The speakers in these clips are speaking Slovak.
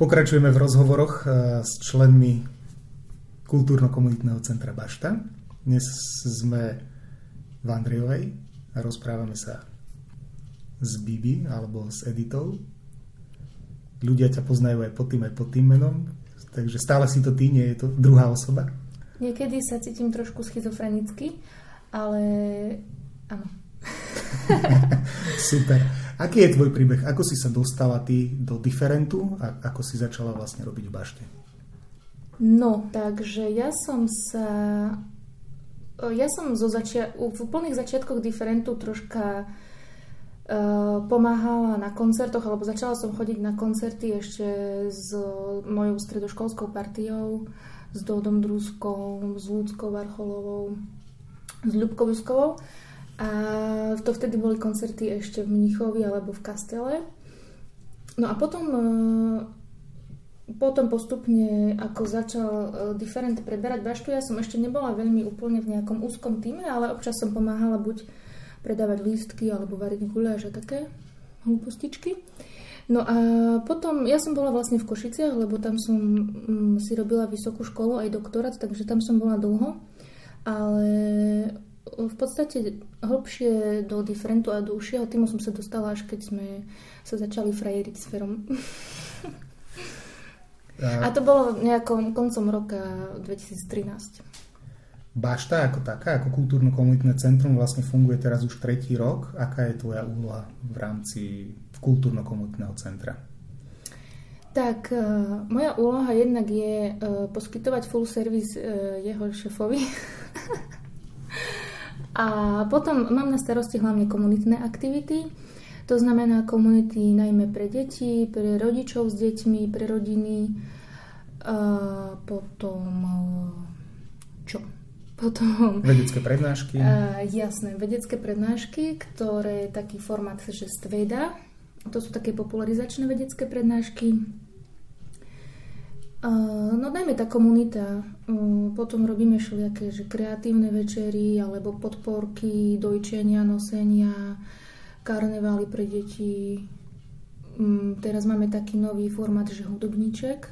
Pokračujeme v rozhovoroch eh, s členmi kultúrno-komunitného centra Bašta. Dnes sme v Andrejovej a rozprávame sa s Bibi alebo s Editou. Ľudia ťa poznajú aj pod tým, aj pod tým menom, takže stále si to ty, nie je to druhá osoba. Niekedy sa cítim trošku schizofrenicky, ale áno. Super. Aký je tvoj príbeh? Ako si sa dostala ty do diferentu a ako si začala vlastne robiť v bašte? No, takže ja som sa... Ja som zo začia- v úplných začiatkoch diferentu troška uh, pomáhala na koncertoch, alebo začala som chodiť na koncerty ešte s mojou stredoškolskou partiou, s Dodom Druskou, s Ľudskou Varcholovou, s Ľubkou Juskovou. A to vtedy boli koncerty ešte v Mnichovi alebo v Kastele. No a potom, e, potom postupne, ako začal e, Different preberať baštu, ja som ešte nebola veľmi úplne v nejakom úzkom týme, ale občas som pomáhala buď predávať lístky alebo variť guláš a také hlúpostičky. No a potom, ja som bola vlastne v Košiciach, lebo tam som mm, si robila vysokú školu, aj doktorát, takže tam som bola dlho. Ale v podstate hlbšie do differentu a do užšieho týmu som sa dostala, až keď sme sa začali frajeriť s Ferom. a to bolo nejakom koncom roka 2013. Bašta ako taká, ako kultúrno-komunitné centrum vlastne funguje teraz už tretí rok. Aká je tvoja úloha v rámci kultúrno-komunitného centra? Tak, uh, moja úloha jednak je uh, poskytovať full service uh, jeho šefovi. A potom mám na starosti hlavne komunitné aktivity. To znamená komunity najmä pre deti, pre rodičov s deťmi, pre rodiny. A potom čo? Potom... Vedecké prednášky. A, jasné, vedecké prednášky, ktoré je taký formát, že stveda. To sú také popularizačné vedecké prednášky. No najmä tá komunita. Potom robíme všelijaké že kreatívne večery alebo podporky, dojčenia, nosenia, karnevály pre deti. Mm, teraz máme taký nový formát, že hudobníček e,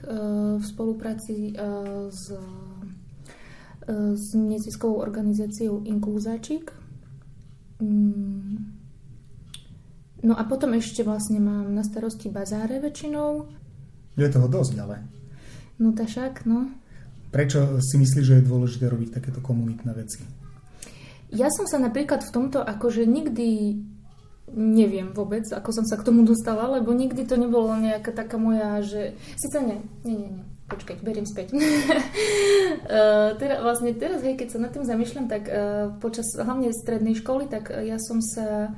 v spolupráci e, s, e, s neziskovou organizáciou Inklúzačik. Mm. No a potom ešte vlastne mám na starosti bazáre väčšinou. Je toho dosť, ale... No to však, no. Prečo si myslíš, že je dôležité robiť takéto komunitné veci? Ja som sa napríklad v tomto akože nikdy neviem vôbec, ako som sa k tomu dostala, lebo nikdy to nebolo nejaká taká moja, že... Sice nie, nie, nie, nie. Počkaj, beriem späť. uh, teda, vlastne teraz, hej, keď sa nad tým zamýšľam, tak uh, počas hlavne strednej školy, tak uh, ja som sa uh,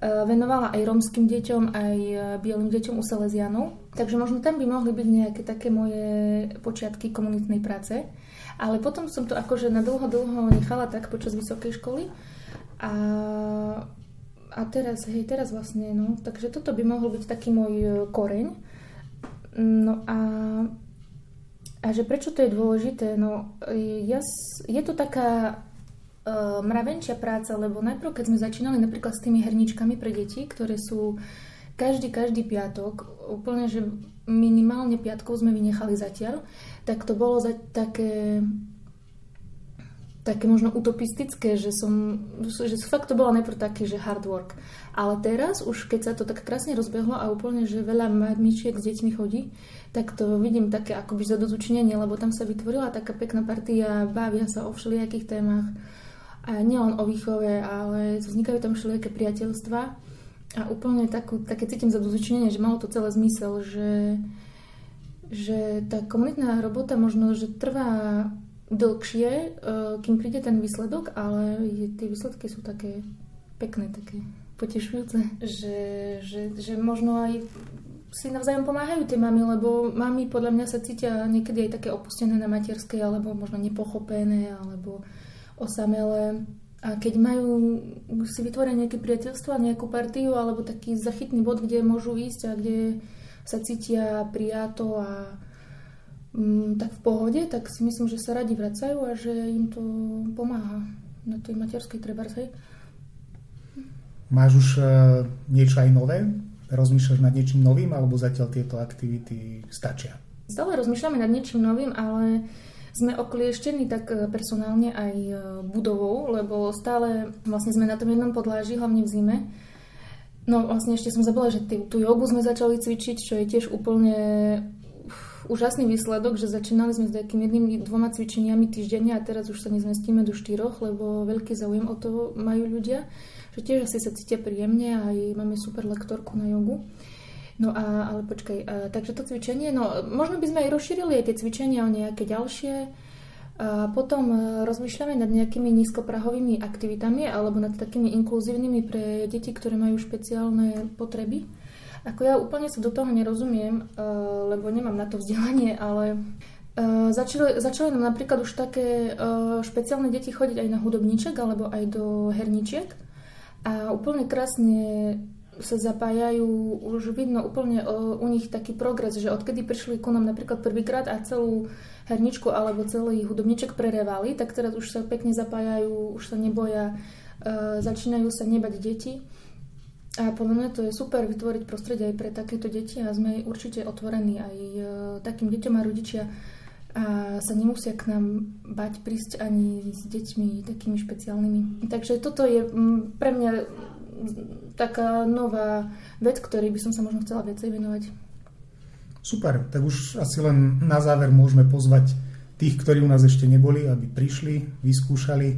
venovala aj romským deťom, aj eh, bielým deťom u Salesianov. Takže možno tam by mohli byť nejaké také moje počiatky komunitnej práce. Ale potom som to akože na dlho, dlho nechala tak počas vysokej školy. A, a teraz, hej, teraz vlastne, no, takže toto by mohol byť taký môj eh, koreň. No a, a že prečo to je dôležité? No, ja, je to taká uh, mravenčia práca, lebo najprv, keď sme začínali napríklad s tými herničkami pre deti, ktoré sú každý, každý piatok, úplne, že minimálne piatkov sme vynechali zatiaľ, tak to bolo za také také možno utopistické, že som, že fakt to bolo najprv také, že hard work. Ale teraz už, keď sa to tak krásne rozbehlo a úplne, že veľa mamičiek s deťmi chodí, tak to vidím také akoby zadozučnenie, lebo tam sa vytvorila taká pekná partia, bavia sa o všelijakých témach a nielen o výchove, ale vznikajú tam všelijaké priateľstva. A úplne takú, také cítim za že malo to celé zmysel, že, že tá komunitná robota možno, že trvá dlhšie, e, kým príde ten výsledok, ale tie výsledky sú také pekné, také potešujúce, že, že, že možno aj si navzájom pomáhajú tie mamy, lebo mamy podľa mňa sa cítia niekedy aj také opustené na materskej, alebo možno nepochopené, alebo osamelé. A keď majú si vytvoriť nejaké priateľstvo, nejakú partiu alebo taký zachytný bod, kde môžu ísť a kde sa cítia prijato a mm, tak v pohode, tak si myslím, že sa radi vracajú a že im to pomáha na tej materskej trebárs. Máš už uh, niečo aj nové rozmýšľaš nad niečím novým, alebo zatiaľ tieto aktivity stačia? Stále rozmýšľame nad niečím novým, ale sme oklieštení tak e, personálne aj e, budovou, lebo stále vlastne sme na tom jednom podláži, hlavne v zime. No vlastne ešte som zabila, že tú, tú jogu sme začali cvičiť, čo je tiež úplne úžasný výsledok, že začínali sme s takým jedným, dvoma cvičeniami týždenne a teraz už sa nezmestíme do štyroch, lebo veľký záujem o to majú ľudia, že tiež asi sa cítia príjemne a aj máme super lektorku na jogu. No a, ale počkaj, a, takže to cvičenie, no možno by sme aj rozšírili aj tie cvičenia o nejaké ďalšie. A potom e, rozmýšľame nad nejakými nízkoprahovými aktivitami alebo nad takými inkluzívnymi pre deti, ktoré majú špeciálne potreby. Ako ja úplne sa do toho nerozumiem, e, lebo nemám na to vzdelanie, ale e, začali, začali nám napríklad už také špeciálne deti chodiť aj na hudobníček alebo aj do herničiek. A úplne krásne sa zapájajú, už vidno úplne u nich taký progres, že odkedy prišli ku nám napríklad prvýkrát a celú herničku alebo celý hudobníček prerevali, tak teraz už sa pekne zapájajú, už sa neboja, uh, začínajú sa nebať deti. A podľa mňa to je super vytvoriť prostredie aj pre takéto deti a sme určite otvorení aj uh, takým deťom a rodičia a sa nemusia k nám bať prísť ani s deťmi takými špeciálnymi. Takže toto je pre mňa taká nová vec, ktorej by som sa možno chcela viacej venovať. Super, tak už asi len na záver môžeme pozvať tých, ktorí u nás ešte neboli, aby prišli, vyskúšali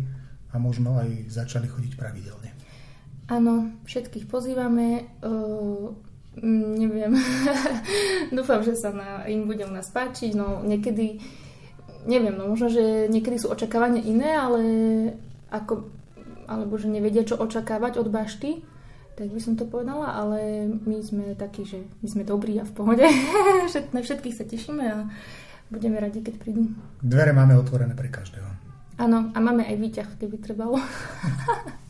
a možno aj začali chodiť pravidelne. Áno, všetkých pozývame. Uh, neviem, dúfam, že sa na, im bude u nás páčiť. No niekedy, neviem, no možno, že niekedy sú očakávania iné, ale ako alebo že nevedia, čo očakávať od bašty, tak by som to povedala, ale my sme takí, že my sme dobrí a v pohode. Na všetkých sa tešíme a budeme radi, keď prídu. Dvere máme otvorené pre každého. Áno, a máme aj výťah, keby trebalo.